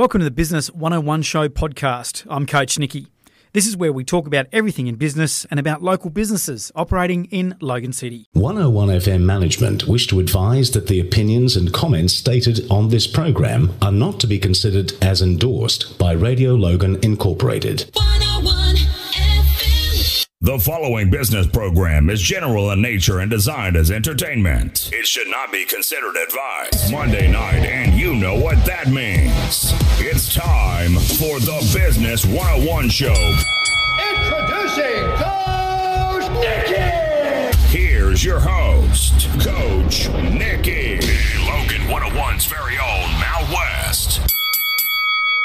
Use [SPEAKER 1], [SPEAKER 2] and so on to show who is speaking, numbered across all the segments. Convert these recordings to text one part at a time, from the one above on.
[SPEAKER 1] Welcome to the Business 101 Show podcast. I'm Coach Nikki. This is where we talk about everything in business and about local businesses operating in Logan City.
[SPEAKER 2] 101 FM management wish to advise that the opinions and comments stated on this program are not to be considered as endorsed by Radio Logan Incorporated. Oh 101
[SPEAKER 3] FM. The following business program is general in nature and designed as entertainment. It should not be considered advice. Monday night, and you know what that means. It's time for the Business 101 Show.
[SPEAKER 4] Introducing Coach Nikki!
[SPEAKER 3] Here's your host, Coach Nikki. Logan 101's very own Mal West.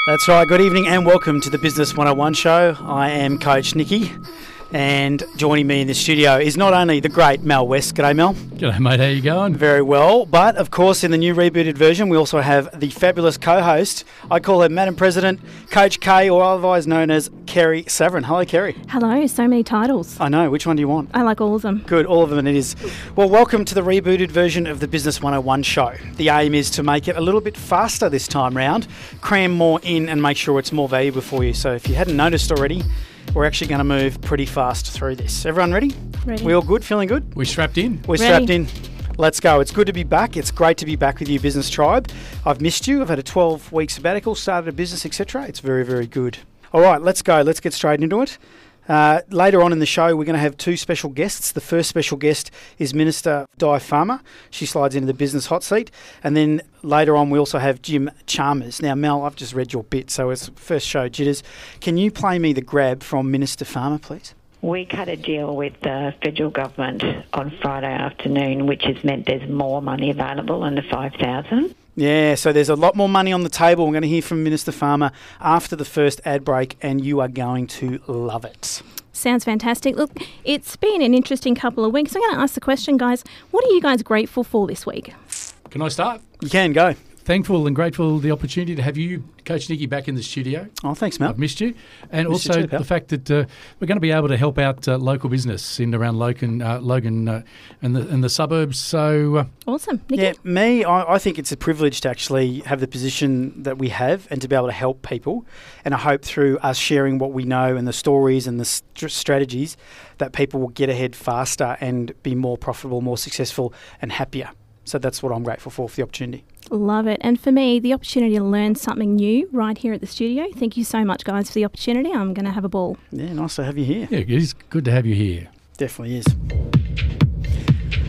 [SPEAKER 1] That's right. Good evening and welcome to the Business 101 Show. I am Coach Nikki. And joining me in the studio is not only the great Mel West. G'day, Mel.
[SPEAKER 5] G'day, mate. How you going?
[SPEAKER 1] Very well. But of course, in the new rebooted version, we also have the fabulous co-host. I call her Madam President, Coach K, or otherwise known as Kerry Saverin. Hello, Kerry.
[SPEAKER 6] Hello. So many titles.
[SPEAKER 1] I know. Which one do you want?
[SPEAKER 6] I like all of them.
[SPEAKER 1] Good. All of them. And it is. Well, welcome to the rebooted version of the Business 101 show. The aim is to make it a little bit faster this time round, cram more in, and make sure it's more valuable for you. So if you hadn't noticed already we're actually going to move pretty fast through this. Everyone ready?
[SPEAKER 6] Ready.
[SPEAKER 1] We all good? Feeling good?
[SPEAKER 5] We're strapped in.
[SPEAKER 1] We're ready. strapped in. Let's go. It's good to be back. It's great to be back with you, Business Tribe. I've missed you. I've had a 12 week sabbatical, started a business, etc. It's very, very good. All right, let's go. Let's get straight into it. Uh, later on in the show, we're going to have two special guests. The first special guest is Minister Di Farmer. She slides into the business hot seat. And then later on, we also have Jim Chalmers. Now, Mel, I've just read your bit, so it's first show jitters. Can you play me the grab from Minister Farmer, please?
[SPEAKER 7] We cut a deal with the federal government on Friday afternoon, which has meant there's more money available than the 5000
[SPEAKER 1] yeah, so there's a lot more money on the table. We're going to hear from Minister Farmer after the first ad break, and you are going to love it.
[SPEAKER 6] Sounds fantastic. Look, it's been an interesting couple of weeks. I'm going to ask the question, guys what are you guys grateful for this week?
[SPEAKER 5] Can I start?
[SPEAKER 1] You can go
[SPEAKER 5] thankful and grateful the opportunity to have you, Coach Nikki, back in the studio.
[SPEAKER 1] Oh, thanks, Mel.
[SPEAKER 5] I've missed you, and
[SPEAKER 1] missed
[SPEAKER 5] also
[SPEAKER 1] you too,
[SPEAKER 5] the fact that uh, we're going to be able to help out uh, local business in around Logan, uh, Logan, uh, and the and the suburbs. So
[SPEAKER 6] uh, awesome, Nikki.
[SPEAKER 1] Yeah, me, I, I, think it's a privilege to actually have the position that we have and to be able to help people. And I hope through us sharing what we know and the stories and the st- strategies that people will get ahead faster and be more profitable, more successful, and happier. So that's what I'm grateful for for the opportunity.
[SPEAKER 6] Love it. And for me, the opportunity to learn something new right here at the studio. Thank you so much, guys, for the opportunity. I'm going to have a ball.
[SPEAKER 1] Yeah, nice to have you here.
[SPEAKER 5] Yeah, it's good to have you here.
[SPEAKER 1] Definitely is.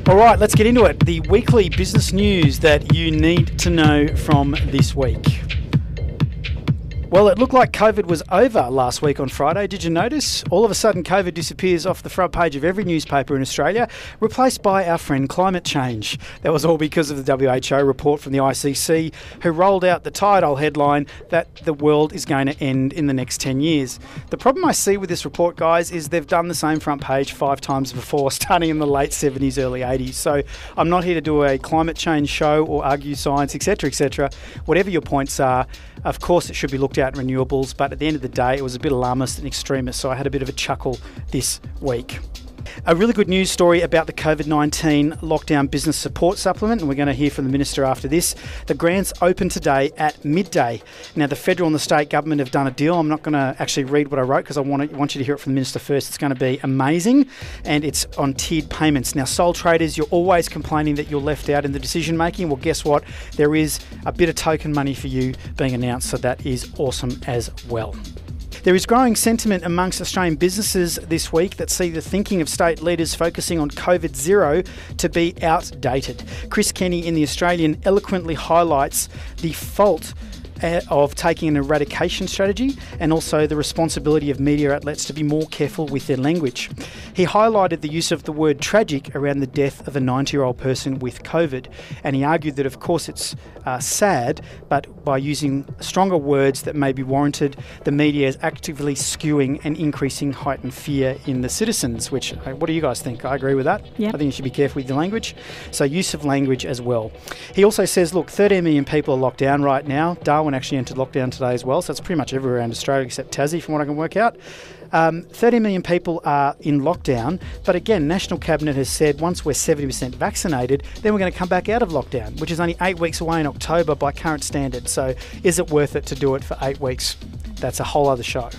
[SPEAKER 1] All right, let's get into it. The weekly business news that you need to know from this week. Well, it looked like COVID was over last week on Friday. Did you notice? All of a sudden, COVID disappears off the front page of every newspaper in Australia, replaced by our friend climate change. That was all because of the WHO report from the ICC, who rolled out the title headline that the world is going to end in the next 10 years. The problem I see with this report, guys, is they've done the same front page five times before, starting in the late 70s, early 80s. So I'm not here to do a climate change show or argue science, etc., etc. Whatever your points are, of course, it should be looked in renewables, but at the end of the day, it was a bit alarmist and extremist, so I had a bit of a chuckle this week. A really good news story about the COVID 19 lockdown business support supplement, and we're going to hear from the Minister after this. The grants open today at midday. Now, the federal and the state government have done a deal. I'm not going to actually read what I wrote because I want, want you to hear it from the Minister first. It's going to be amazing, and it's on tiered payments. Now, sole traders, you're always complaining that you're left out in the decision making. Well, guess what? There is a bit of token money for you being announced, so that is awesome as well. There is growing sentiment amongst Australian businesses this week that see the thinking of state leaders focusing on COVID zero to be outdated. Chris Kenny in The Australian eloquently highlights the fault of taking an eradication strategy and also the responsibility of media outlets to be more careful with their language. He highlighted the use of the word tragic around the death of a 90 year old person with COVID, and he argued that, of course, it's uh, sad, but by using stronger words that may be warranted, the media is actively skewing and increasing heightened fear in the citizens. Which, uh, what do you guys think? I agree with that.
[SPEAKER 6] Yep.
[SPEAKER 1] I think you should be careful with your language. So, use of language as well. He also says, look, 13 million people are locked down right now. Darwin Darwin actually entered lockdown today as well, so it's pretty much everywhere around Australia except Tassie, from what I can work out. Um, 30 million people are in lockdown, but again, National Cabinet has said once we're 70% vaccinated, then we're going to come back out of lockdown, which is only eight weeks away in October by current standards. So, is it worth it to do it for eight weeks? That's a whole other show.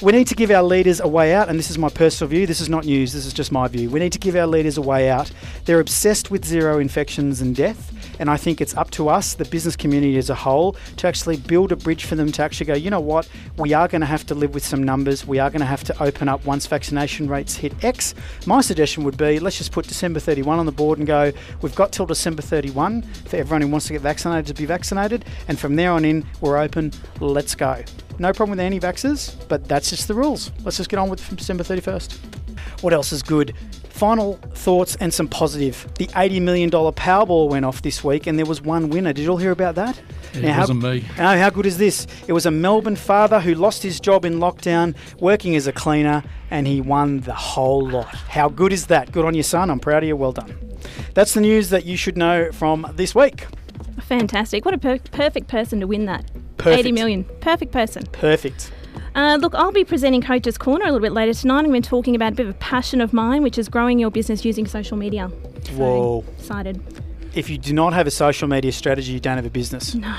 [SPEAKER 1] We need to give our leaders a way out, and this is my personal view. This is not news, this is just my view. We need to give our leaders a way out. They're obsessed with zero infections and death, and I think it's up to us, the business community as a whole, to actually build a bridge for them to actually go, you know what, we are going to have to live with some numbers. We are going to have to open up once vaccination rates hit X. My suggestion would be let's just put December 31 on the board and go, we've got till December 31 for everyone who wants to get vaccinated to be vaccinated, and from there on in, we're open. Let's go. No problem with anti vaxxers, but that's just the rules. Let's just get on with from December 31st. What else is good? Final thoughts and some positive. The $80 million Powerball went off this week and there was one winner. Did you all hear about that?
[SPEAKER 5] It
[SPEAKER 1] Now, how-
[SPEAKER 5] wasn't me.
[SPEAKER 1] Oh, how good is this? It was a Melbourne father who lost his job in lockdown, working as a cleaner, and he won the whole lot. How good is that? Good on your son. I'm proud of you. Well done. That's the news that you should know from this week.
[SPEAKER 6] Fantastic. What a per- perfect person to win that.
[SPEAKER 1] Perfect.
[SPEAKER 6] 80 million. Perfect person.
[SPEAKER 1] Perfect.
[SPEAKER 6] Uh, look, I'll be presenting Coach's Corner a little bit later tonight. I'm going to be talking about a bit of a passion of mine, which is growing your business using social media. So,
[SPEAKER 1] Whoa.
[SPEAKER 6] Excited.
[SPEAKER 1] If you do not have a social media strategy, you don't have a business.
[SPEAKER 6] No.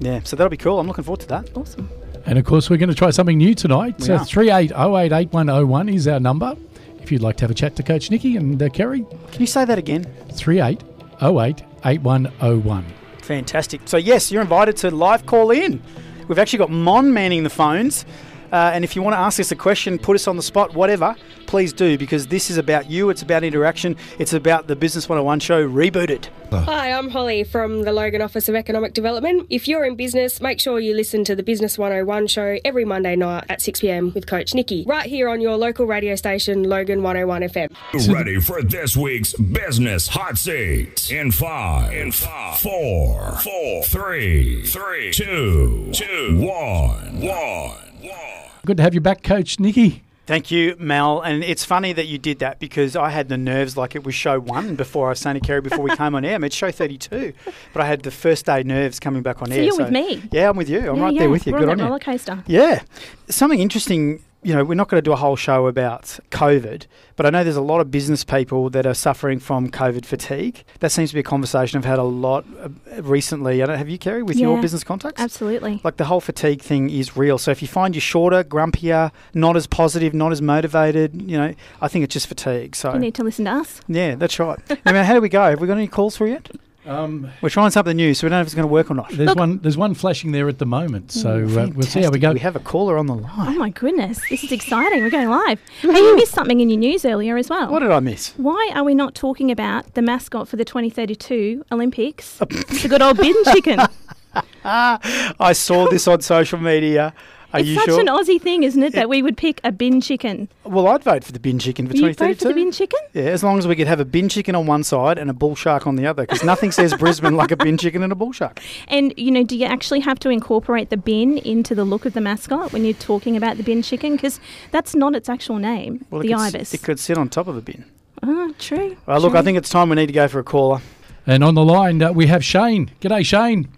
[SPEAKER 1] Yeah, so that'll be cool. I'm looking forward to that.
[SPEAKER 6] Awesome.
[SPEAKER 5] And of course, we're going to try something new tonight.
[SPEAKER 1] We
[SPEAKER 5] So 38088101 is our number. If you'd like to have a chat to Coach Nikki and uh, Kerry,
[SPEAKER 1] Can you say that again?
[SPEAKER 5] 38088101.
[SPEAKER 1] Fantastic. So, yes, you're invited to live call in. We've actually got Mon manning the phones. Uh, and if you want to ask us a question, put us on the spot, whatever, please do, because this is about you. It's about interaction. It's about the Business 101 show rebooted.
[SPEAKER 8] Hi, I'm Holly from the Logan Office of Economic Development. If you're in business, make sure you listen to the Business 101 show every Monday night at 6pm with Coach Nikki, right here on your local radio station, Logan 101 FM.
[SPEAKER 3] Ready for this week's business hot seat in five, in five, four, four, three, three, two, two, one, one, one.
[SPEAKER 5] Good to have you back, Coach Nicky.
[SPEAKER 1] Thank you, Mel. And it's funny that you did that because I had the nerves like it was show one before I was saying to Kerry before we came on air. I mean, it's show 32, but I had the first day nerves coming back on air.
[SPEAKER 6] So
[SPEAKER 1] air.
[SPEAKER 6] you're with me?
[SPEAKER 1] Yeah, I'm with you. I'm
[SPEAKER 6] Yeah,
[SPEAKER 1] right
[SPEAKER 6] yeah.
[SPEAKER 1] there with you.
[SPEAKER 6] We're
[SPEAKER 1] Good
[SPEAKER 6] on
[SPEAKER 1] on
[SPEAKER 6] that
[SPEAKER 1] you.
[SPEAKER 6] roller coaster.
[SPEAKER 1] Yeah. Something interesting, you know, we're not going to do a whole show about COVID, but I know there's a lot of business people that are suffering from COVID fatigue. That seems to be a conversation I've had a lot uh, recently. I don't, have you, Kerry, with your business contacts?
[SPEAKER 6] Absolutely.
[SPEAKER 1] Like the whole fatigue thing is real. So if you find you're shorter, grumpier, not as positive, not as motivated, you know, I think it's just fatigue. So
[SPEAKER 6] You need to listen to us.
[SPEAKER 1] yeah, that's right. I mean, how do we go? Have we got any calls for you yet?
[SPEAKER 5] Um,
[SPEAKER 1] We're trying something new, so we don't know if it's going to work or not.
[SPEAKER 5] there's one. There's one flashing there at the moment, so
[SPEAKER 1] Ooh,
[SPEAKER 5] uh, we'll see how we go.
[SPEAKER 1] We have a caller on the line.
[SPEAKER 6] Oh my goodness, this is exciting. We're going live. hey, you missed something in your news earlier as well.
[SPEAKER 1] What did I miss?
[SPEAKER 6] Why are we not talking about the mascot for the 2032 Olympics? the good old bin chicken.
[SPEAKER 1] I saw this on social media. Are
[SPEAKER 6] it's
[SPEAKER 1] you
[SPEAKER 6] such
[SPEAKER 1] sure?
[SPEAKER 6] an Aussie thing, isn't it, that we would pick a bin chicken?
[SPEAKER 1] well, I'd vote for the bin chicken for
[SPEAKER 6] You vote for the bin chicken?
[SPEAKER 1] Yeah, as long as we could have a bin chicken on one side and a bull shark on the other, because nothing says Brisbane like a bin chicken and a bull shark.
[SPEAKER 6] And, you know, do you actually have to incorporate the bin into the look of the mascot when you're talking about the bin chicken? Because that's not its actual name,
[SPEAKER 1] Well, it
[SPEAKER 6] the
[SPEAKER 1] could,
[SPEAKER 6] ibis.
[SPEAKER 1] It could sit on top of a bin.
[SPEAKER 6] Ah, true.
[SPEAKER 1] Well, look, I think it's time we need to go for a caller.
[SPEAKER 5] And on the line uh, we have Shane. G'day, Shane.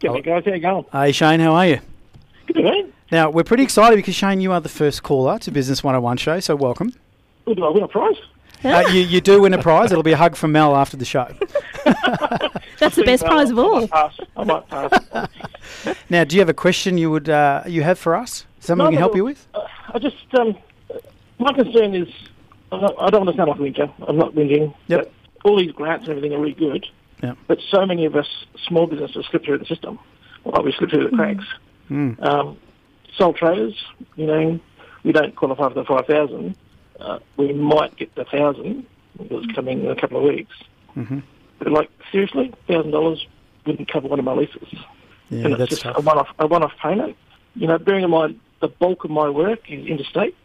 [SPEAKER 9] G'day guys, how you going?
[SPEAKER 1] Hey, Shane, how are you?
[SPEAKER 9] Good, man.
[SPEAKER 1] Now, we're pretty excited because, Shane, you are the first caller to Business 101 show, so welcome.
[SPEAKER 9] Well, do I win a prize?
[SPEAKER 1] Uh, you, you do win a prize. It'll be a hug from Mel after the show.
[SPEAKER 6] That's the best prize of
[SPEAKER 9] I
[SPEAKER 6] all.
[SPEAKER 9] might pass. I might pass.
[SPEAKER 1] Now, do you have a question you would uh, you have for us? Something
[SPEAKER 9] No,
[SPEAKER 1] we can help you with?
[SPEAKER 9] Uh, I just, um, my concern is, I don't, I don't want to sound like a whinger. I'm not whinging.
[SPEAKER 1] Yep.
[SPEAKER 9] All these grants and everything are really good.
[SPEAKER 1] Yep.
[SPEAKER 9] But so many of us small businesses slip through the system. Like we slip through the cracks.
[SPEAKER 1] Mm.
[SPEAKER 9] Um, sole traders, you know, we don't qualify for the 5,000. Uh, we might get the 1,000 because it's coming in a couple of weeks.
[SPEAKER 1] Mm-hmm.
[SPEAKER 9] But like, seriously, $1,000 wouldn't cover one of my leases.
[SPEAKER 1] Yeah,
[SPEAKER 9] and it's
[SPEAKER 1] that's
[SPEAKER 9] just
[SPEAKER 1] tough.
[SPEAKER 9] a one-off a one-off payment. You know, bearing in mind the bulk of my work is interstate,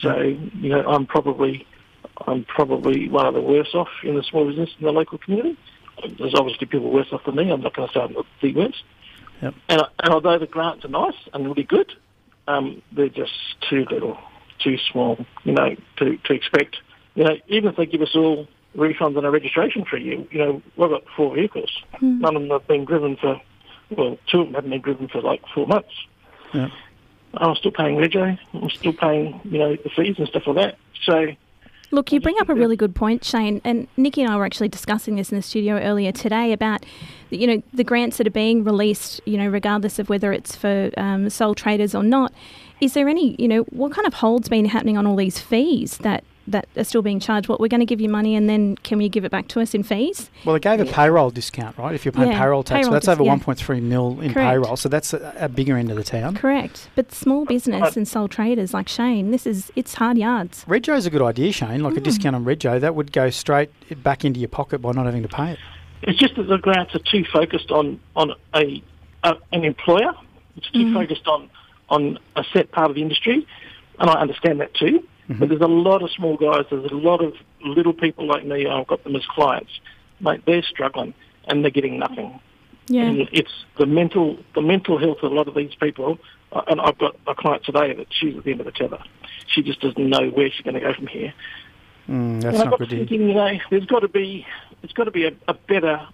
[SPEAKER 9] so you know I'm probably I'm probably one of the worst off in the small business in the local community. There's obviously people worse off than me. I'm not going to say the big words.
[SPEAKER 1] Yep.
[SPEAKER 9] And and although the grants are nice and really good, um, they're just too little, too small. You know, to to expect. You know, even if they give us all refunds on our registration fee, you, you know, we've got four vehicles. None of them have been driven for well, two of them haven't been driven for like four months.
[SPEAKER 1] Yeah.
[SPEAKER 9] I'm still paying rego. I'm still paying, you know, the fees and stuff like that. So
[SPEAKER 6] Look, you bring up a really good point, Shane. And Nikki and I were actually discussing this in the studio earlier today about, you know, the grants that are being released, you know, regardless of whether it's for um, sole traders or not. Is there any, you know, what kind of hold's been happening on all these fees that that are still being charged? What we're going to give you money and then can we give it back to us in fees?
[SPEAKER 1] Well, it gave a payroll discount, right? If you're paying
[SPEAKER 6] Yeah,
[SPEAKER 1] payroll tax, so
[SPEAKER 6] payroll
[SPEAKER 1] that's
[SPEAKER 6] dis-
[SPEAKER 1] over
[SPEAKER 6] yeah.
[SPEAKER 1] 1.3 mil in
[SPEAKER 6] Correct.
[SPEAKER 1] payroll. So that's a, a bigger end of the town.
[SPEAKER 6] Correct. But small business and sole traders like Shane, this is it's hard yards.
[SPEAKER 1] Rego's a good idea, Shane. Like a
[SPEAKER 6] Mm.
[SPEAKER 1] discount on Rego, that would go straight back into your pocket by not having to pay it.
[SPEAKER 9] it's just that the grants are too focused on on a, a an employer. It's too focused on on a set part of the industry, and I understand that too. But there's a lot of small guys. There's a lot of little people like me. I've got them as clients. Mate, they're struggling and they're getting nothing.
[SPEAKER 6] Yeah.
[SPEAKER 9] And it's the mental the mental health of a lot of these people. uh, And I've got a client today that she's at the end of the tether. She just doesn't know where she's going to go from here.
[SPEAKER 1] Mm, that's
[SPEAKER 9] And I
[SPEAKER 1] not
[SPEAKER 9] got
[SPEAKER 1] good. to hear.
[SPEAKER 9] thinking, you know, there's got to be there's got to be a, a better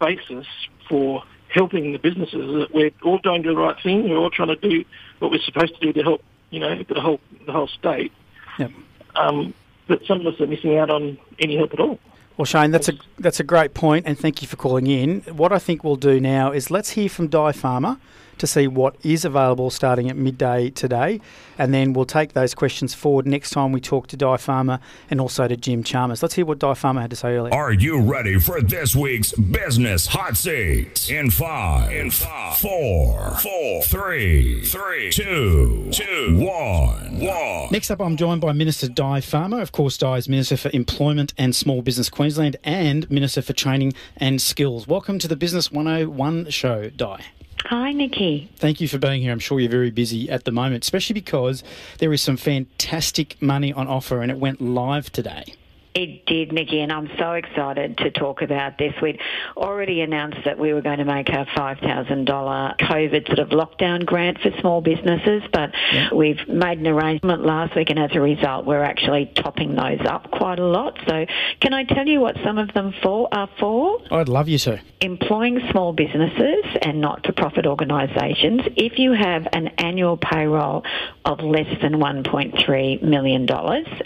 [SPEAKER 9] basis for helping the businesses. That we're all doing the right thing. We're all trying to do what we're supposed to do to help, you know, the whole the whole state.
[SPEAKER 1] Yep.
[SPEAKER 9] Um, but some of us are missing out on any help at all.
[SPEAKER 1] Well, Shane, that's a that's a great point, and thank you for calling in. What I think we'll do now is let's hear from Di Farmer to see what is available starting at midday today, and then we'll take those questions forward next time we talk to Di Farmer and also to Jim Chalmers. Let's hear what Di Farmer had to say earlier.
[SPEAKER 3] Are you ready for this week's business hot seat? In five, in five, four, four, three, three, two, two, one, one.
[SPEAKER 1] Next up, I'm joined by Minister Di Farmer. Of course, Di is Minister for Employment and Small Business Queensland and Minister for Training and Skills. Welcome to the Business 101 show, Di.
[SPEAKER 7] Hi, Nikki.
[SPEAKER 1] Thank you for being here. I'm sure you're very busy at the moment, especially because there is some fantastic money on offer and it went live today.
[SPEAKER 7] It did, Nikki, and I'm so excited to talk about this. We'd already announced that we were going to make a $5,000 COVID sort of lockdown grant for small businesses, but we've made an arrangement last week, and as a result, we're actually topping those up quite a lot. So, can I tell you what some of them for are for?
[SPEAKER 1] I'd love you to.
[SPEAKER 7] employing small businesses and not-for-profit organisations, if you have an annual payroll of less than $1.3 million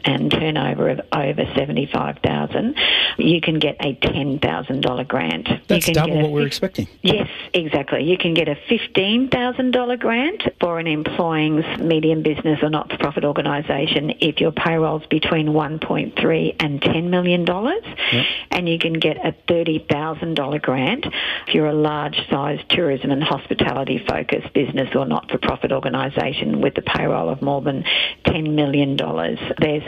[SPEAKER 7] and turnover of over 75000 you can get a $10,000 grant.
[SPEAKER 1] That's
[SPEAKER 7] you can
[SPEAKER 1] double
[SPEAKER 7] get a
[SPEAKER 1] what we're expecting.
[SPEAKER 7] Yes, exactly. You can get a $15,000 grant for an employing medium business or not-for-profit organisation if your payroll's between 1.3 and $10 million. And you can get a $30,000 grant if you're a large-size tourism and hospitality-focused business or not-for-profit organisation with a payroll of more than $10 million. There's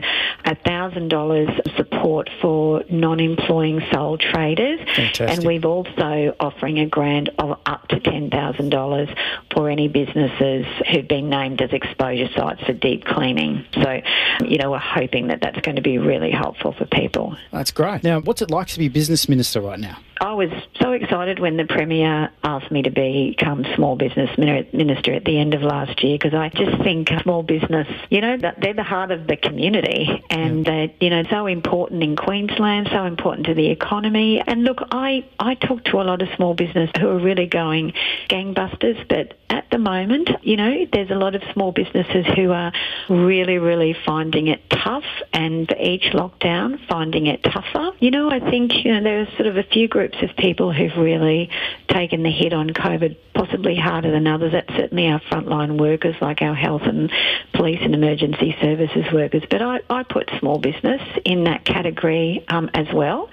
[SPEAKER 7] $1,000 support for non-employing sole traders.
[SPEAKER 1] Fantastic.
[SPEAKER 7] And we've also offering a grant of up to $10,000 for any businesses who've been named as exposure sites for deep cleaning. So, you know, we're hoping that that's going to be really helpful for people.
[SPEAKER 1] That's great. Now, what's it like to be business minister right now?
[SPEAKER 7] I was so excited when the Premier asked me to become small business minister at the end of last year because I just think small business, you know, they're the heart of the community and they're, you know, so important in Queensland, so important to the economy. And look, I, I talk to a lot of small business who are really going gangbusters, but at the moment, you know, there's a lot of small businesses who are really, really finding it tough and for each lockdown finding it tougher. You know, I think, you know, there are sort of a few groups of people who've really taken the hit on COVID possibly harder than others. That's certainly our frontline workers like our health and police and emergency services workers. But I, I put small business in that category um, as well.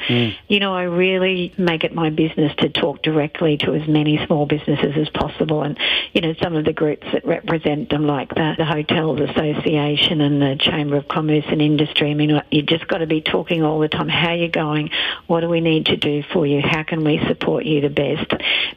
[SPEAKER 7] You know, I really make it my business to talk directly to as many small businesses as possible. And, you know, some of the groups that represent them, like the, the Hotels Association and the Chamber of Commerce and Industry, I mean, you just got to be talking all the time. How are you going? What do we need to do for you? How can we support you the best?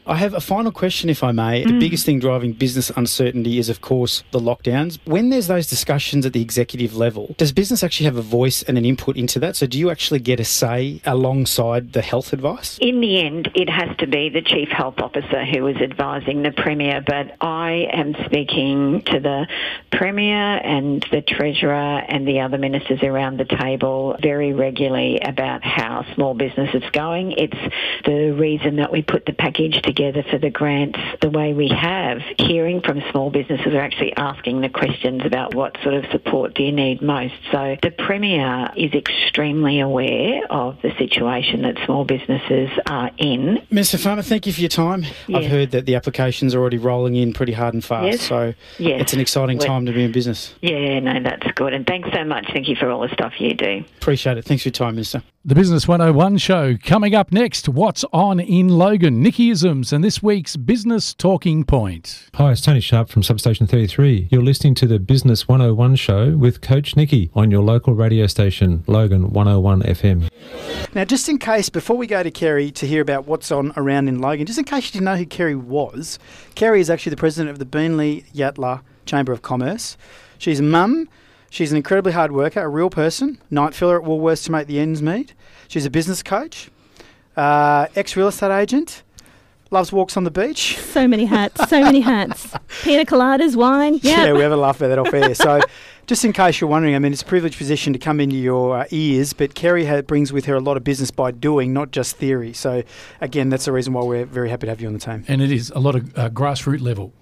[SPEAKER 1] I have a final question, if I may. The mm. biggest thing driving business uncertainty is, of course, the lockdowns. When there's those discussions at the executive level, does business actually have a voice and an input into that? So, do you actually get a say alongside the health advice?
[SPEAKER 7] In the end, it has to be the Chief Health Officer who is advising the Premier, but I am speaking to the Premier and the Treasurer and the other ministers around the table very regularly about how small business is going. It's the reason that we put the package together for the grants the way we have, hearing from small businesses are actually asking the questions about what sort of support do you need most. So the Premier is extremely aware of the situation that small businesses are in.
[SPEAKER 1] Mr. Farmer, thank you for your time. I've heard that the applications are already rolling in pretty hard and fast,
[SPEAKER 7] Yes.
[SPEAKER 1] so
[SPEAKER 7] Yes.
[SPEAKER 1] it's an exciting
[SPEAKER 7] We're-
[SPEAKER 1] time to be in business.
[SPEAKER 7] Yeah, no, that's good. And thanks so much. Thank you for all the stuff you do.
[SPEAKER 1] Appreciate it. Thanks for your time, Minister.
[SPEAKER 5] The Business 101 show coming up next. What's on in Logan? Nickyisms and this week's business talking point.
[SPEAKER 10] Hi, it's Tony Sharp from Substation 33. You're listening to the Business 101 show with Coach Nikki on your local radio station, Logan 101 FM.
[SPEAKER 1] Now, just in case, before we go to Kerry to hear about what's on around in Logan, just in case you didn't know who Kerry was, Kerry is actually the president of the Beenleigh Yatala Chamber of Commerce. She's a mum. She's an incredibly hard worker, a real person, night filler at Woolworths to make the ends meet. She's a business coach, uh, ex real estate agent, loves walks on the beach.
[SPEAKER 6] So many hats, so many hats. Pina coladas, wine.
[SPEAKER 1] Yeah,
[SPEAKER 6] Yeah.
[SPEAKER 1] we have a laugh about that off air. So, just in case you're wondering, I mean, it's a privileged position to come into your uh, ears, but Kerry ha- brings with her a lot of business by doing, not just theory. So, again, that's the reason why we're very happy to have you on the team.
[SPEAKER 5] And it is a lot of uh, grassroots level.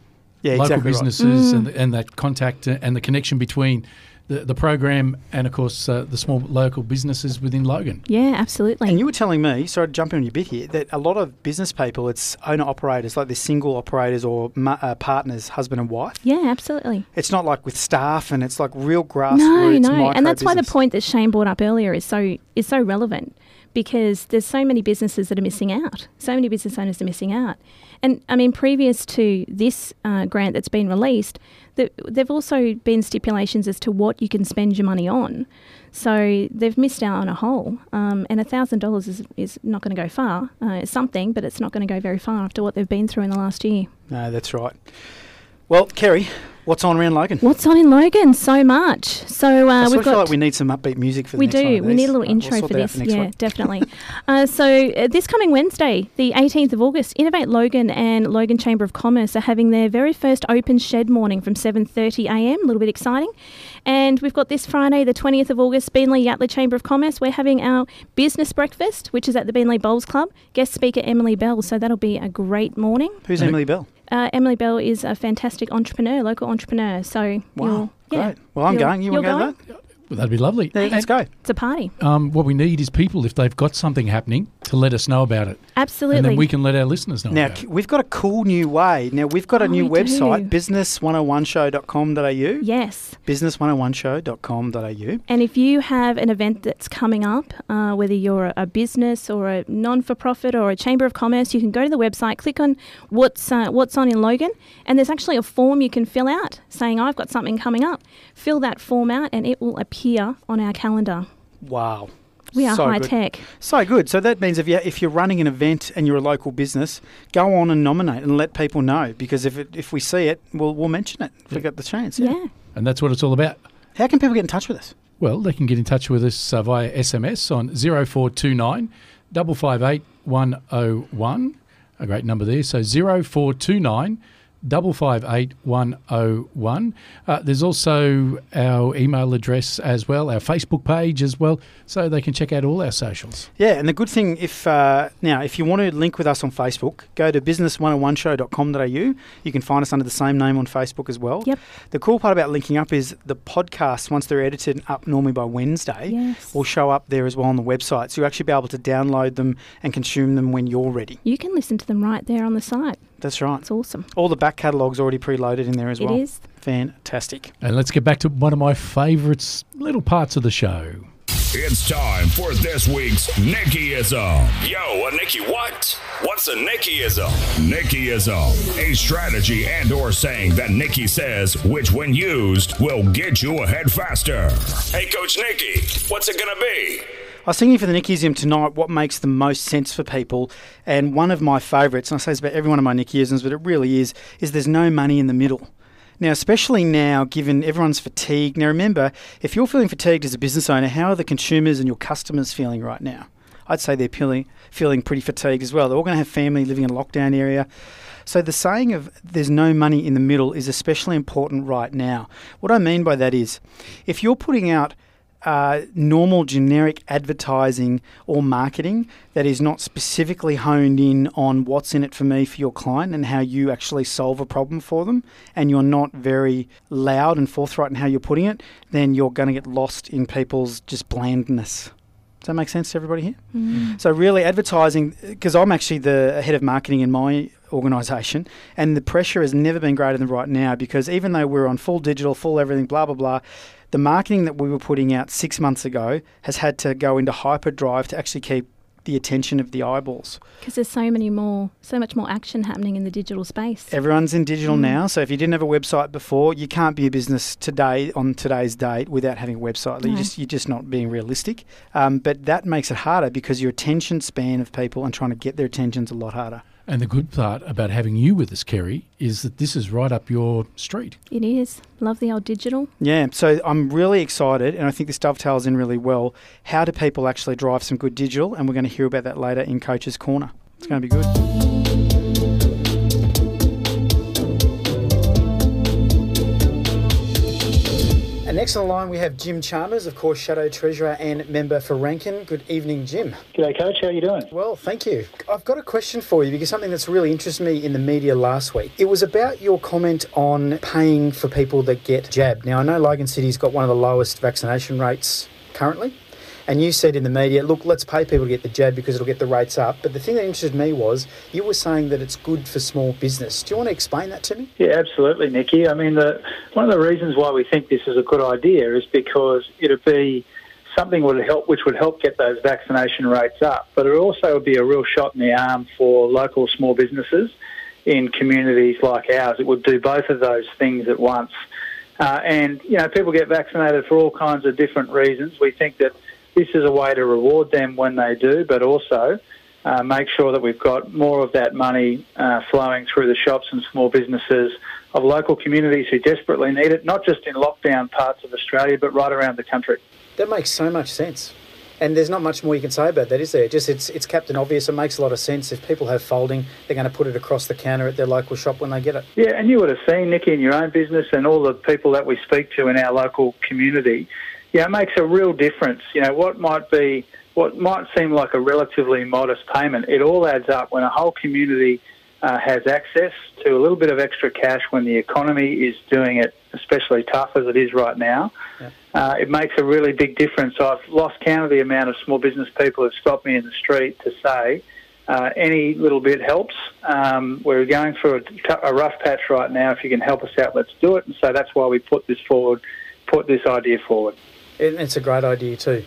[SPEAKER 1] Yeah,
[SPEAKER 5] local
[SPEAKER 1] exactly right.
[SPEAKER 5] businesses
[SPEAKER 6] Mm.
[SPEAKER 5] and, and that contact uh, and the connection between the, the program and, of course, uh, the small local businesses within Logan.
[SPEAKER 6] Yeah, absolutely.
[SPEAKER 1] And you were telling me, sorry to jump in on your bit here, that a lot of business people, it's owner operators, like they're single operators or mu- uh, partners, husband and wife.
[SPEAKER 6] yeah, absolutely.
[SPEAKER 1] It's not like with staff, and it's like real grassroots.
[SPEAKER 6] No, no, and that's why the point that Shane brought up earlier is so is so relevant because there's so many businesses that are missing out. So many business owners are missing out, and I mean, previous to this uh, grant that's been released, th- there've also been stipulations as to what you can spend your money on. So they've missed out on a whole, um, and thousand dollars is is not going to go far. Uh, it's something, but it's not going to go very far after what they've been through in the last year.
[SPEAKER 1] No, that's right. Well, Kerry, what's on around Logan?
[SPEAKER 6] What's on in Logan? So much. So uh, we've got.
[SPEAKER 1] like we need some upbeat music for the
[SPEAKER 6] we
[SPEAKER 1] one
[SPEAKER 6] do. We need a little
[SPEAKER 1] Right,
[SPEAKER 6] intro
[SPEAKER 1] we'll
[SPEAKER 6] for
[SPEAKER 1] sort that out
[SPEAKER 6] this.
[SPEAKER 1] next
[SPEAKER 6] yeah,
[SPEAKER 1] week.
[SPEAKER 6] definitely. uh, so uh, this coming Wednesday, the 18th of August, Innovate Logan and Logan Chamber of Commerce are having their very first open shed morning from 7:30 a.m. A little bit exciting. And we've got this Friday, the 20th of August, Beenleigh Yatala Chamber of Commerce. We're having our business breakfast, which is at the Beenleigh Bowls Club. Guest speaker Emily Bell. So that'll be a great morning.
[SPEAKER 1] Who's Emily Bell?
[SPEAKER 6] Uh, Emily Bell is a fantastic entrepreneur, local entrepreneur. So
[SPEAKER 1] Wow,
[SPEAKER 6] you'll- yeah.
[SPEAKER 1] Well, I'm going. You want to go
[SPEAKER 6] going?
[SPEAKER 1] That?
[SPEAKER 5] Well, that'd be lovely.
[SPEAKER 1] Yeah, let's go.
[SPEAKER 6] It's a party.
[SPEAKER 5] Um, what we need is people, if they've got something happening, to let us know about it.
[SPEAKER 6] Absolutely.
[SPEAKER 5] And then we can let our listeners know
[SPEAKER 1] Now,
[SPEAKER 5] about it.
[SPEAKER 1] we've got a cool new way. Now, we've got a
[SPEAKER 6] Oh,
[SPEAKER 1] new
[SPEAKER 6] we
[SPEAKER 1] website,
[SPEAKER 6] do.
[SPEAKER 1] business101show.com.au.
[SPEAKER 6] Yes.
[SPEAKER 1] Business101show.com.au.
[SPEAKER 6] And if you have an event that's coming up, uh, whether you're a, a business or a non-for-profit or a chamber of commerce, you can go to the website, click on what's uh, what's on in Logan, and there's actually a form you can fill out saying I've got something coming up. Fill that form out, and it will appear on our calendar.
[SPEAKER 1] Wow.
[SPEAKER 6] We are
[SPEAKER 1] So
[SPEAKER 6] high
[SPEAKER 1] good.
[SPEAKER 6] tech.
[SPEAKER 1] So good. So that means if you if you're running an event and you're a local business, go on and nominate and let people know because if it, if we see it, we'll we'll mention it if we get the chance.
[SPEAKER 6] Yeah.
[SPEAKER 5] And that's what it's all about.
[SPEAKER 1] How can people get in touch with us?
[SPEAKER 5] Well, they can get in touch with us uh, via SMS on 0429 558 101. A great number there. So 0429 558 101. Uh, there's also our email address as well, our Facebook page as well, so they can check out all our socials.
[SPEAKER 1] Yeah, and the good thing if uh, now if you want to link with us on Facebook, go to business101show.com.au. You can find us under the same name on Facebook as well.
[SPEAKER 6] Yep.
[SPEAKER 1] The cool part about linking up is the podcasts once they're edited up normally by Wednesday
[SPEAKER 6] Yes.
[SPEAKER 1] will show up there as well on the website. So you'll actually be able to download them and consume them when you're ready.
[SPEAKER 6] You can listen to them right there on the site.
[SPEAKER 1] That's right.
[SPEAKER 6] It's awesome.
[SPEAKER 1] All the back catalogue's already preloaded in there as
[SPEAKER 6] It
[SPEAKER 1] well.
[SPEAKER 6] is.
[SPEAKER 1] Fantastic.
[SPEAKER 5] And let's get back to one of my favourites little parts of the show.
[SPEAKER 3] It's time for this week's Nickyism. Yo, a Nicky what? What's a Nickyism? Nickyism, a strategy and or saying that Nicky says, which when used will get you ahead faster. Hey, Coach Nicky, what's it gonna be?
[SPEAKER 1] I was thinking for the Nickism tonight what makes the most sense for people, and one of my favourites, and I say it's about every one of my Nickisms, but it really is, is there's no money in the middle. Now, especially now, given everyone's fatigued. Now, remember, if you're feeling fatigued as a business owner, how are the consumers and your customers feeling right now? I'd say they're feeling, feeling pretty fatigued as well. They're all going to have family living in a lockdown area. So the saying of there's no money in the middle is especially important right now. What I mean by that is if you're putting out uh, normal generic advertising or marketing that is not specifically honed in on what's in it for me for your client and how you actually solve a problem for them, and you're not very loud and forthright in how you're putting it, then you're going to get lost in people's just blandness. Does that make sense to everybody here?
[SPEAKER 6] Mm.
[SPEAKER 1] So really, advertising because I'm actually the head of marketing in my organisation, and the pressure has never been greater than right now because even though we're on full digital, full everything, blah blah blah, the marketing that we were putting out six months ago has had to go into hyperdrive to actually keep the attention of the eyeballs.
[SPEAKER 6] Because there's so many more, so much more action happening in the digital space.
[SPEAKER 1] Everyone's in digital
[SPEAKER 6] Mm.
[SPEAKER 1] now, so if you didn't have a website before, you can't be a business today on today's date without having a website. You
[SPEAKER 6] No.
[SPEAKER 1] just you're just not being realistic. Um, but that makes it harder because your attention span of people and trying to get their attention's a lot harder.
[SPEAKER 5] And the good part about having you with us, Kerry, is that this is right up your street.
[SPEAKER 6] It is. Love the old digital.
[SPEAKER 1] Yeah, so I'm really excited, and I think this dovetails in really well. How do people actually drive some good digital? And we're going to hear about that later in Coach's Corner. It's going to be good. Next on the line, we have Jim Chalmers, of course, Shadow Treasurer and member for Rankin. Good evening, Jim.
[SPEAKER 11] G'day, Coach. How are you doing?
[SPEAKER 1] Well, thank you. I've got a question for you because something that's really interested me in the media last week. It was about your comment on paying for people that get jabbed. Now, I know Logan City's got one of the lowest vaccination rates currently. And you said in the media, look, let's pay people to get the jab because it'll get the rates up. But the thing that interested me was you were saying that it's good for small business. Do you want to explain that to me?
[SPEAKER 11] Yeah, absolutely, Nikki. I mean, the, one of the reasons why we think this is a good idea is because it'd be something would help, which would help get those vaccination rates up. But it also would be a real shot in the arm for local small businesses in communities like ours. It would do both of those things at once. Uh, and, you know, people get vaccinated for all kinds of different reasons. We think that this is a way to reward them when they do, but also uh, make sure that we've got more of that money uh, flowing through the shops and small businesses of local communities who desperately need it, not just in lockdown parts of Australia, but right around the country.
[SPEAKER 1] That makes so much sense. And there's not much more you can say about that, is there? Just it's it's Captain Obvious. It makes a lot of sense. If people have folding, they're going to put it across the counter at their local shop when they get it.
[SPEAKER 11] Yeah, and you would have seen, Nikki, in your own business and all the people that we speak to in our local community. Yeah, it makes a real difference. You know, what might be, what might seem like a relatively modest payment, it all adds up when a whole community uh, has access to a little bit of extra cash when the economy is doing it especially tough as it is right now. Uh, it makes a really big difference. I've lost count of the amount of small business people who've stopped me in the street to say, uh, any little bit helps. Um, we're going through a, a rough patch right now. If you can help us out, let's do it. And so that's why we put this forward, put this idea forward.
[SPEAKER 1] And it's a great idea too.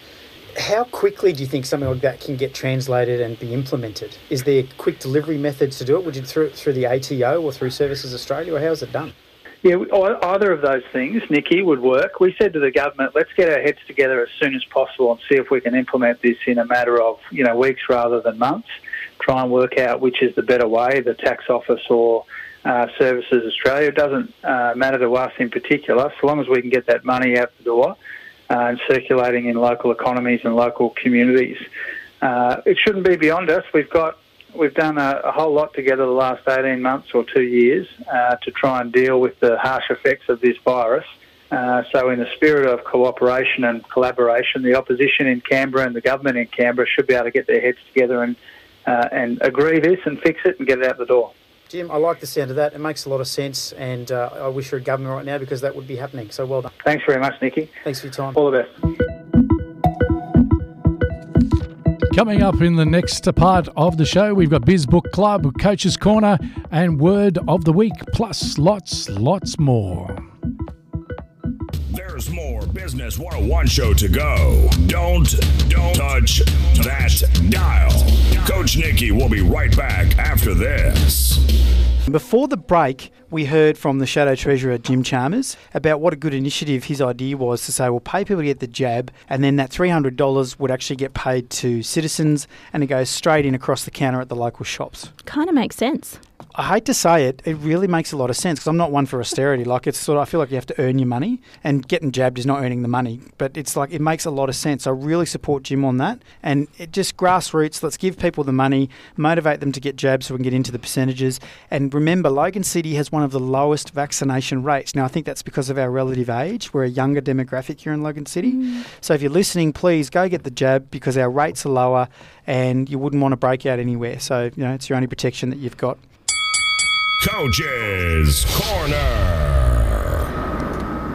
[SPEAKER 1] How quickly do you think something like that can get translated and be implemented? Is there quick delivery methods to do it? Would you through through the ATO or through Services Australia, or how's it done?
[SPEAKER 11] Yeah, either of those things, Nikki, would work. We said to the government, let's get our heads together as soon as possible and see if we can implement this in a matter of you know weeks rather than months. Try and work out which is the better way, the tax office or uh, Services Australia. It doesn't uh, matter to us in particular, so long as we can get that money out the door and circulating in local economies and local communities. Uh, it shouldn't be beyond us. We've got we've done a, a whole lot together the last 18 months or two years uh, to try and deal with the harsh effects of this virus. Uh, so, in the spirit of cooperation and collaboration, the opposition in Canberra and the government in Canberra should be able to get their heads together and uh, and agree this and fix it and get it out the door.
[SPEAKER 1] Jim, I like the sound of that. It makes a lot of sense, and uh, I wish you were government right now because that would be happening. So well done.
[SPEAKER 11] Thanks very much, Nikki.
[SPEAKER 1] Thanks for your time.
[SPEAKER 11] All the best.
[SPEAKER 5] Coming up in the next part of the show, we've got Biz Book Club, Coach's Corner, and Word of the Week, plus lots, lots more.
[SPEAKER 3] There's more Business 101 show to go. Don't, don't touch that dial. Coach Nikki will be right back after this.
[SPEAKER 1] Before the break, we heard from the Shadow Treasurer, Jim Chalmers, about what a good initiative his idea was to say, well, pay people to get the jab, and then that $300 would actually get paid to citizens, and it goes straight in across the counter at the local shops.
[SPEAKER 6] Kind of makes sense.
[SPEAKER 1] I hate to say it, it really makes a lot of sense because I'm not one for austerity. like it's sort of, I feel like you have to earn your money, and getting jabbed is not earning the money. But it's like it makes a lot of sense. I really support Jim on that, and it just grassroots. Let's give people the money, motivate them to get jabbed so we can get into the percentages. And remember, Logan City has one of the lowest vaccination rates. Now I think that's because of our relative age. We're a younger demographic here in Logan City.
[SPEAKER 6] Mm.
[SPEAKER 1] So if you're listening, please go get the jab because our rates are lower, and you wouldn't want to break out anywhere. So you know it's your only protection that you've got.
[SPEAKER 3] Coach's Corner.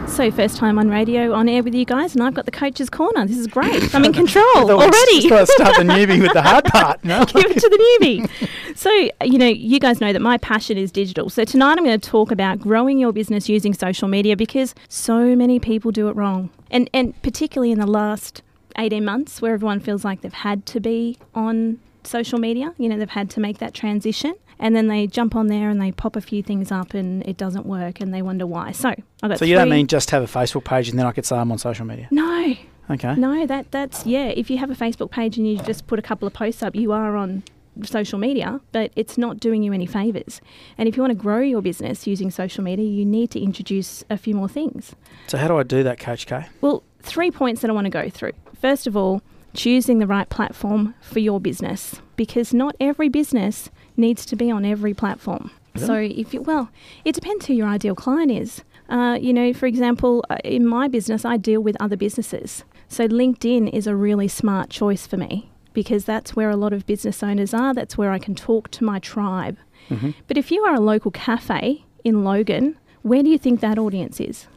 [SPEAKER 6] So, first time on radio on air with you guys, and I've got the coach's corner. This is great. I'm in control
[SPEAKER 1] I thought we
[SPEAKER 6] already.
[SPEAKER 1] Just got to start the newbie with the hard part. No?
[SPEAKER 6] Give it to the newbie. So, you know, you guys know that my passion is digital. So, tonight I'm going to talk about growing your business using social media because so many people do it wrong. And, and particularly in the last 18 months, where everyone feels like they've had to be on social media, you know, they've had to make that transition. And then they jump on there and they pop a few things up and it doesn't work and they wonder why. So, I've got
[SPEAKER 1] So you don't mean just have a Facebook page and then I could say I'm on social media?
[SPEAKER 6] No.
[SPEAKER 1] Okay.
[SPEAKER 6] No, that that's yeah. If you have a Facebook page and you just put a couple of posts up, you are on social media, but it's not doing you any favors. And if you want to grow your business using social media, you need to introduce a few more things.
[SPEAKER 1] So how do I do that, Coach K?
[SPEAKER 6] Well, three points that I want to go through. First of all, choosing the right platform for your business because not every business needs to be on every platform. So if you well, it depends who your ideal client is. Uh, you know, for example, uh, in my business, I deal with other businesses. So LinkedIn is a really smart choice for me because that's where a lot of business owners are. That's where I can talk to my tribe.
[SPEAKER 1] Mm-hmm.
[SPEAKER 6] But if you are a local cafe in Logan, where do you think that audience is?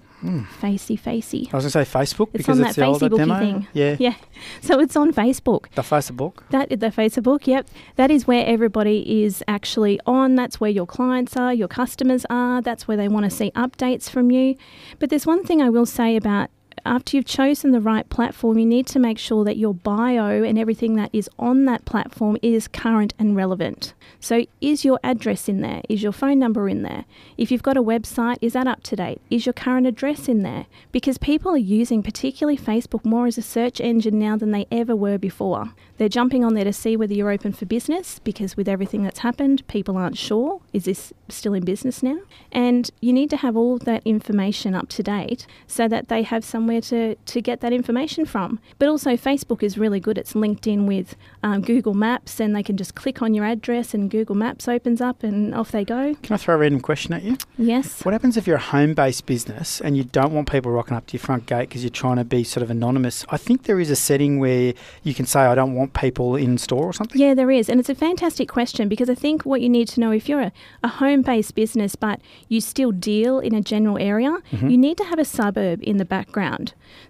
[SPEAKER 6] Facey, facey.
[SPEAKER 1] I was going to say Facebook
[SPEAKER 6] It's
[SPEAKER 1] because
[SPEAKER 6] on
[SPEAKER 1] it's
[SPEAKER 6] that
[SPEAKER 1] the older demo.
[SPEAKER 6] thing.
[SPEAKER 1] Yeah.
[SPEAKER 6] Yeah. So it's on Facebook.
[SPEAKER 1] The Facebook.
[SPEAKER 6] That the Facebook, yep. That is where everybody is actually on. That's where your clients are, your customers are. That's where they want to see updates from you. But there's one thing I will say about after you've chosen the right platform, you need to make sure that your bio and everything that is on that platform is current and relevant. So, is your address in there? Is your phone number in there? If you've got a website, is that up to date? Is your current address in there? Because people are using, particularly Facebook, more as a search engine now than they ever were before. They're jumping on there to see whether you're open for business because with everything that's happened, people aren't sure is this still in business now? And you need to have all that information up to date so that they have somewhere to, to get that information from. But also, Facebook is really good. It's linked in with um, Google Maps and they can just click on your address and Google Maps opens up and off they go.
[SPEAKER 1] Can I throw a random question at you?
[SPEAKER 6] Yes.
[SPEAKER 1] What happens if you're a home-based business and you don't want people rocking up to your front gate because you're trying to be sort of anonymous? I think there is a setting where you can say I don't want people in store or something.
[SPEAKER 6] Yeah, there is. And it's a fantastic question because I think what you need to know if you're a, a home based business but you still deal in a general area,
[SPEAKER 1] Mhm.
[SPEAKER 6] you need to have a suburb in the background.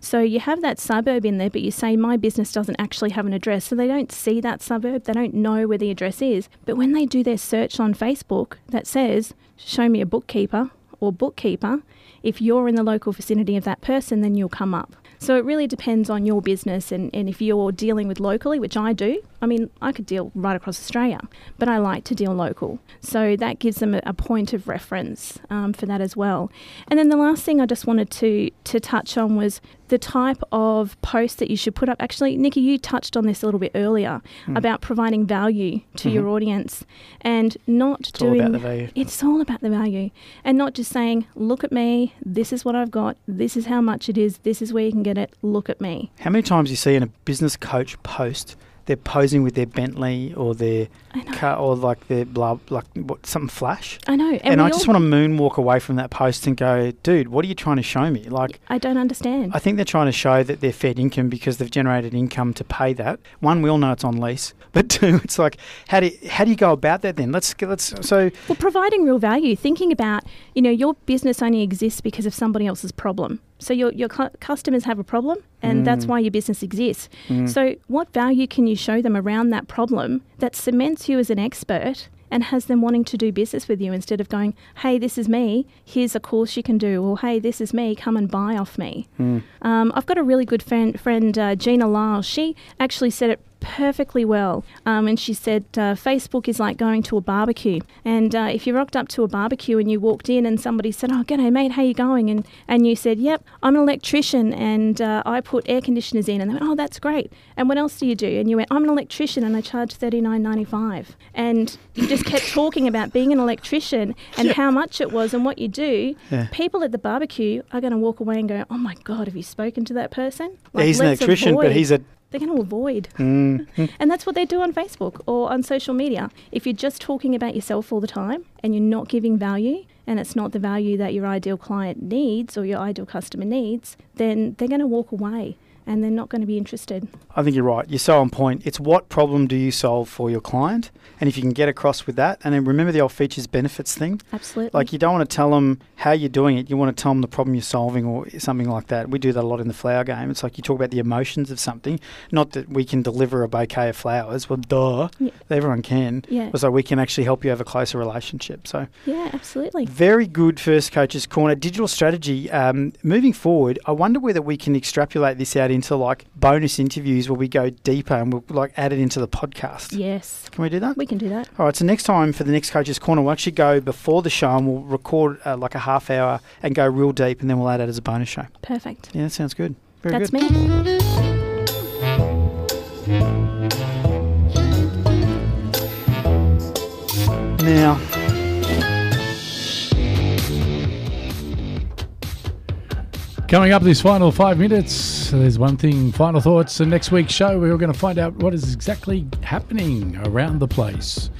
[SPEAKER 6] So you have that suburb in there, but you say, My business doesn't actually have an address. So they don't see that suburb, they don't know where the address is. But when they do their search on Facebook that says, Show me a bookkeeper or bookkeeper, if you're in the local vicinity of that person, then you'll come up. So it really depends on your business and, and if you're dealing with locally, which I do. I mean, I could deal right across Australia, but I like to deal local. So that gives them a, a point of reference um, for that as well. And then the last thing I just wanted to, to touch on was the type of post that you should put up. Actually, Nikki, you touched on this a little bit earlier
[SPEAKER 1] Mm.
[SPEAKER 6] about providing value to your
[SPEAKER 1] Mhm.
[SPEAKER 6] audience and not
[SPEAKER 1] It's all
[SPEAKER 6] doing
[SPEAKER 1] about the value.
[SPEAKER 6] it's all about the value and not just saying, look at me, this is what I've got, this is how much it is, this is where you can get it, look at me.
[SPEAKER 1] How many times you see in a business coach post they're posing with their Bentley or their car or like their blah like what, something flash?
[SPEAKER 6] I know. And,
[SPEAKER 1] And, I just want to moonwalk away from that post and go, dude, what are you trying to show me? Like,
[SPEAKER 6] I don't understand.
[SPEAKER 1] I think they're trying to show that they're fed income because they've generated income to pay that. One, we all know it's on lease, but two, it's like, how do you, how do you go about that then? Let's let's so
[SPEAKER 6] Well, providing real value, thinking about, you know, your business only exists because of somebody else's problem. So your, your cu- customers have a problem, and that's
[SPEAKER 1] Mm.
[SPEAKER 6] why your business exists.
[SPEAKER 1] Mm.
[SPEAKER 6] So, what value can you show them around that problem that cements you as an expert and has them wanting to do business with you instead of going, hey, this is me, here's a course you can do, or hey, this is me, come and buy off me.
[SPEAKER 1] Mm.
[SPEAKER 6] Um, I've got a really good friend, friend uh, Gina Lyle. She actually said it perfectly well. Um, and she said uh, Facebook is like going to a barbecue. And uh, if you rocked up to a barbecue and you walked in and somebody said, "Oh, g'day mate, how you going?" and and you said, "Yep, I'm an electrician and uh, I put air conditioners in," and they went, "Oh, that's great." And what else do you do? And you went, "I'm an electrician and I charge thirty nine ninety five. And you just kept talking about being an electrician and how much it was and what you do.
[SPEAKER 1] Yeah.
[SPEAKER 6] People at the barbecue are going to walk away and go, "Oh my god, have you spoken to that person?"
[SPEAKER 1] Yeah, he's an electrician, but he's a
[SPEAKER 6] they're going to avoid.
[SPEAKER 1] Mm.
[SPEAKER 6] And that's what they do on Facebook or on social media. If you're just talking about yourself all the time and you're not giving value and it's not the value that your ideal client needs or your ideal customer needs, then they're going to walk away and they're not going to be interested.
[SPEAKER 1] I think you're right. You're so on point. It's what problem do you solve for your client? And if you can get across with that, and then remember the old features benefits thing.
[SPEAKER 6] Absolutely.
[SPEAKER 1] Like you don't want to tell them how you're doing it. You want to tell them the problem you're solving or something like that. We do that a lot in the flower game. It's like you talk about the emotions of something. Not that we can deliver a bouquet of flowers. Well, duh.
[SPEAKER 6] Yeah.
[SPEAKER 1] Everyone can.
[SPEAKER 6] Yeah.
[SPEAKER 1] So we can actually help you have a closer relationship. So
[SPEAKER 6] Yeah, absolutely.
[SPEAKER 1] very good first coaches corner digital strategy. Um, moving forward, I wonder whether we can extrapolate this out into like bonus interviews where we go deeper and we'll like add it into the podcast.
[SPEAKER 6] Yes.
[SPEAKER 1] Can we do that?
[SPEAKER 6] We can do that.
[SPEAKER 1] All right. So next time for the next coaches corner, we'll actually go before the show and we'll record uh, like a half hour and go real deep, and then we'll add it as a bonus show.
[SPEAKER 6] Perfect.
[SPEAKER 1] Yeah, that sounds good. Very
[SPEAKER 6] That's
[SPEAKER 1] good.
[SPEAKER 6] me.
[SPEAKER 1] Now,
[SPEAKER 5] Coming up this final five minutes, there's one thing, final thoughts. And next week's show, we're going to find out what is exactly happening around the place.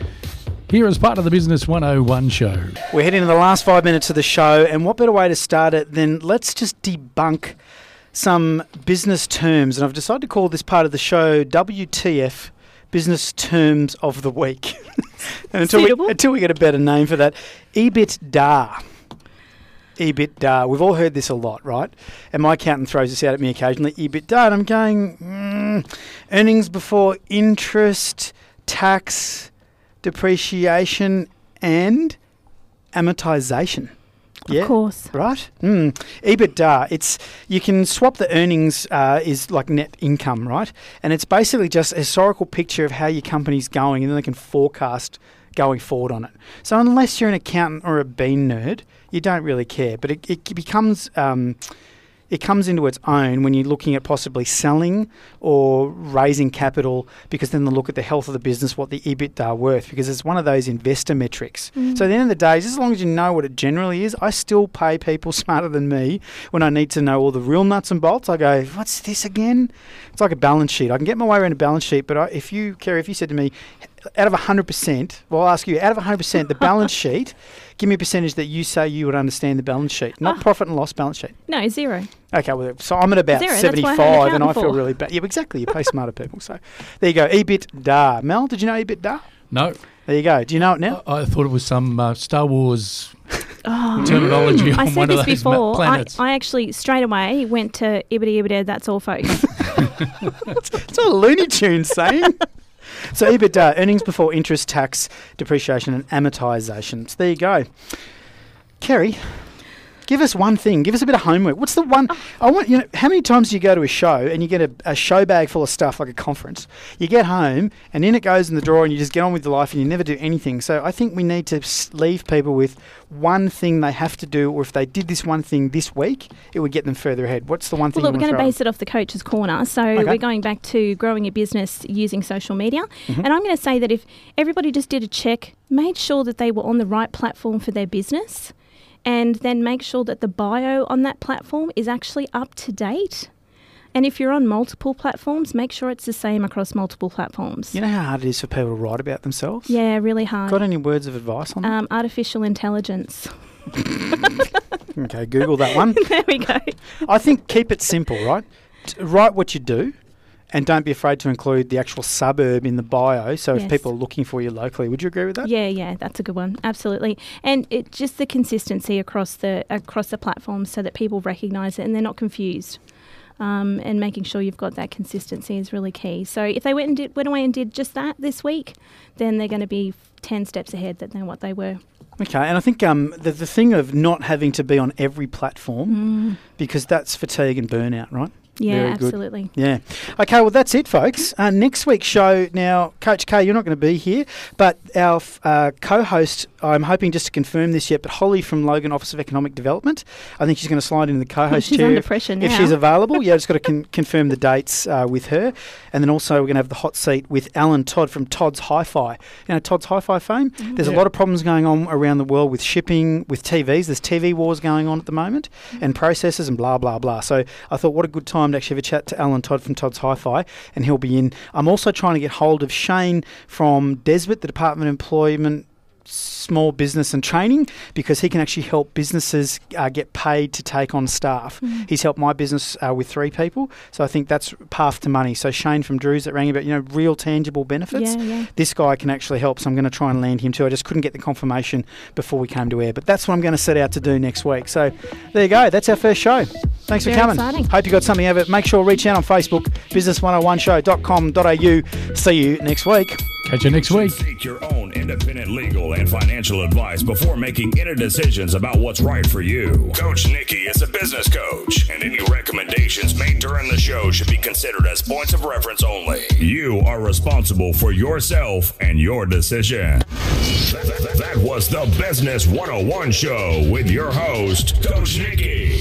[SPEAKER 5] Here as part of the Business 101 show.
[SPEAKER 1] we're heading to the last five minutes of the show, and what better way to start it than let's just debunk some business terms. And I've decided to call this part of the show WTF Business Terms of the Week. and until we, until we get a better name for that, EBITDA. EBITDA. We've all heard this a lot, right? And my accountant throws this out at me occasionally. EBITDA, and I'm going mm, earnings before interest, tax, depreciation, and amortization.
[SPEAKER 6] Yeah, of course.
[SPEAKER 1] Right? Mm. EBITDA, it's you can swap the earnings uh, is like net income, right? And it's basically just a historical picture of how your company's going, and then they can forecast going forward on it. So unless you're an accountant or a bean nerd, you don't really care. But it, it becomes um, it comes into its own when you're looking at possibly selling or raising capital because then they look at the health of the business, what the EBITDA worth, because it's one of those investor metrics. So at the end of the day, as long as you know what it generally is, I still pay people smarter than me when I need to know all the real nuts and bolts. I go, what's this again? It's like a balance sheet. I can get my way around a balance sheet, but I, if you, Kerry, if you said to me, out of 100%, well, I'll ask you, out of 100%, the balance sheet, give me a percentage that you say you would understand the balance sheet, not
[SPEAKER 6] Ah.
[SPEAKER 1] profit and loss balance sheet.
[SPEAKER 6] No, zero.
[SPEAKER 1] Okay, well, so I'm at about
[SPEAKER 6] Zero, that's why I
[SPEAKER 1] 75 and I feel
[SPEAKER 6] for.
[SPEAKER 1] really bad. Yeah, exactly. You pay smarter people. So there you go. EBITDA. Mel, did you know EBITDA?
[SPEAKER 5] No,
[SPEAKER 1] There you go. Do you know it now?
[SPEAKER 5] I thought it was some uh, Star Wars
[SPEAKER 6] Oh.
[SPEAKER 5] terminology
[SPEAKER 6] I said
[SPEAKER 5] one of
[SPEAKER 6] this
[SPEAKER 5] those ma-
[SPEAKER 6] before. I. I actually straight away went to Ibity Ibida, that's all folks.
[SPEAKER 1] It's not a Looney Tunes saying. so EBITDA, earnings before interest, tax, depreciation, and amortisation. So there you go. Kerry, give us one thing. Give us a bit of homework. What's the one? I want you know. How many times do you go to a show and you get a, a show bag full of stuff like a conference? You get home and in it goes in the drawer and you just get on with your life and you never do anything. So I think we need to s- leave people with one thing they have to do, or if they did this one thing this week, it would get them further ahead. What's the one thing?
[SPEAKER 6] Well, we're going to base it off the coach's corner. So
[SPEAKER 1] Okay.
[SPEAKER 6] we're going back to growing a business using social media.
[SPEAKER 1] Mm-hmm.
[SPEAKER 6] And I'm going to say that if everybody just did a check, made sure that they were on the right platform for their business, and then make sure that the bio on that platform is actually up to date. And if you're on multiple platforms, make sure it's the same across multiple platforms.
[SPEAKER 1] You know how hard it is for people to write about themselves?
[SPEAKER 6] Yeah, really hard.
[SPEAKER 1] Got any words of advice on that?
[SPEAKER 6] Um, artificial intelligence.
[SPEAKER 1] Okay, Google that one.
[SPEAKER 6] there we go.
[SPEAKER 1] I think keep it simple, right? T- write what you do, and don't be afraid to include the actual suburb in the bio. So if people are looking for you locally, would you agree with that?
[SPEAKER 6] Yeah, yeah, that's a good one. Absolutely, and it just the consistency across the across the platforms, so that people recognise it and they're not confused. Um, and making sure you've got that consistency is really key. So if they went and did, went away and did just that this week, then they're going to be ten steps ahead than what they were.
[SPEAKER 1] Okay, and I think um, the the thing of not having to be on every platform
[SPEAKER 6] Mm.
[SPEAKER 1] because that's fatigue and burnout, right?
[SPEAKER 6] Yeah,
[SPEAKER 1] Very good.
[SPEAKER 6] absolutely.
[SPEAKER 1] Yeah. Okay, well, that's it, folks. Uh, next week's show, now, Coach K, you're not going to be here, but our uh, co host, I'm hoping just to confirm this yet, but Holly from Logan Office of Economic Development, I think she's going to slide into the co host
[SPEAKER 6] She's
[SPEAKER 1] chair.
[SPEAKER 6] under
[SPEAKER 1] if-
[SPEAKER 6] pressure
[SPEAKER 1] If she's available, yeah, just got to con- confirm the dates uh, with her. And then also, we're going to have the hot seat with Alan Todd from Todd's Hi Fi. You know, Todd's Hi Fi fame?
[SPEAKER 6] Mm-hmm.
[SPEAKER 1] There's a lot of problems going on around the world with shipping, with TVs. There's TV wars going on at the moment
[SPEAKER 6] Mm-hmm.
[SPEAKER 1] and processors and blah, blah, blah. So I thought, what a good time to actually have a chat to Alan Todd from Todd's Hi Fi, and he'll be in. I'm also trying to get hold of Shane from DESBT, the Department of Employment small business and training because he can actually help businesses uh, get paid to take on staff. He's helped my business uh, with three people, so I think that's path to money. So Shane from Drews that rang about you know real tangible benefits.
[SPEAKER 6] Yeah, yeah.
[SPEAKER 1] This guy can actually help, so I'm going to try and land him too. I just couldn't get the confirmation before we came to air, but that's what I'm going to set out to do next week. So there you go. That's our first show. Thanks
[SPEAKER 6] Very
[SPEAKER 1] for coming.
[SPEAKER 6] exciting.
[SPEAKER 1] Hope you got something out of it. Make sure reach out on Facebook, business101show.com.au. See you next week.
[SPEAKER 5] Catch you next week.
[SPEAKER 3] Seek your own independent legal and financial advice before making any decisions about what's right for you. Coach Nikki is a business coach, and any recommendations made during the show should be considered as points of reference only. You are responsible for yourself and your decision. That, that- that was the Business 101 Show with your host, Coach Nikki,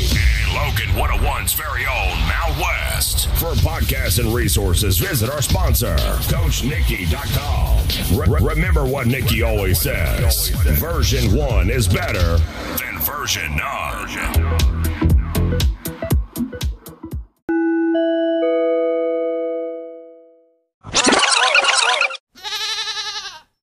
[SPEAKER 3] Logan 101's very own Mal West. For podcasts and resources, visit our sponsor, CoachNikki.com. Re- remember what Nikki always says version one is better than version none.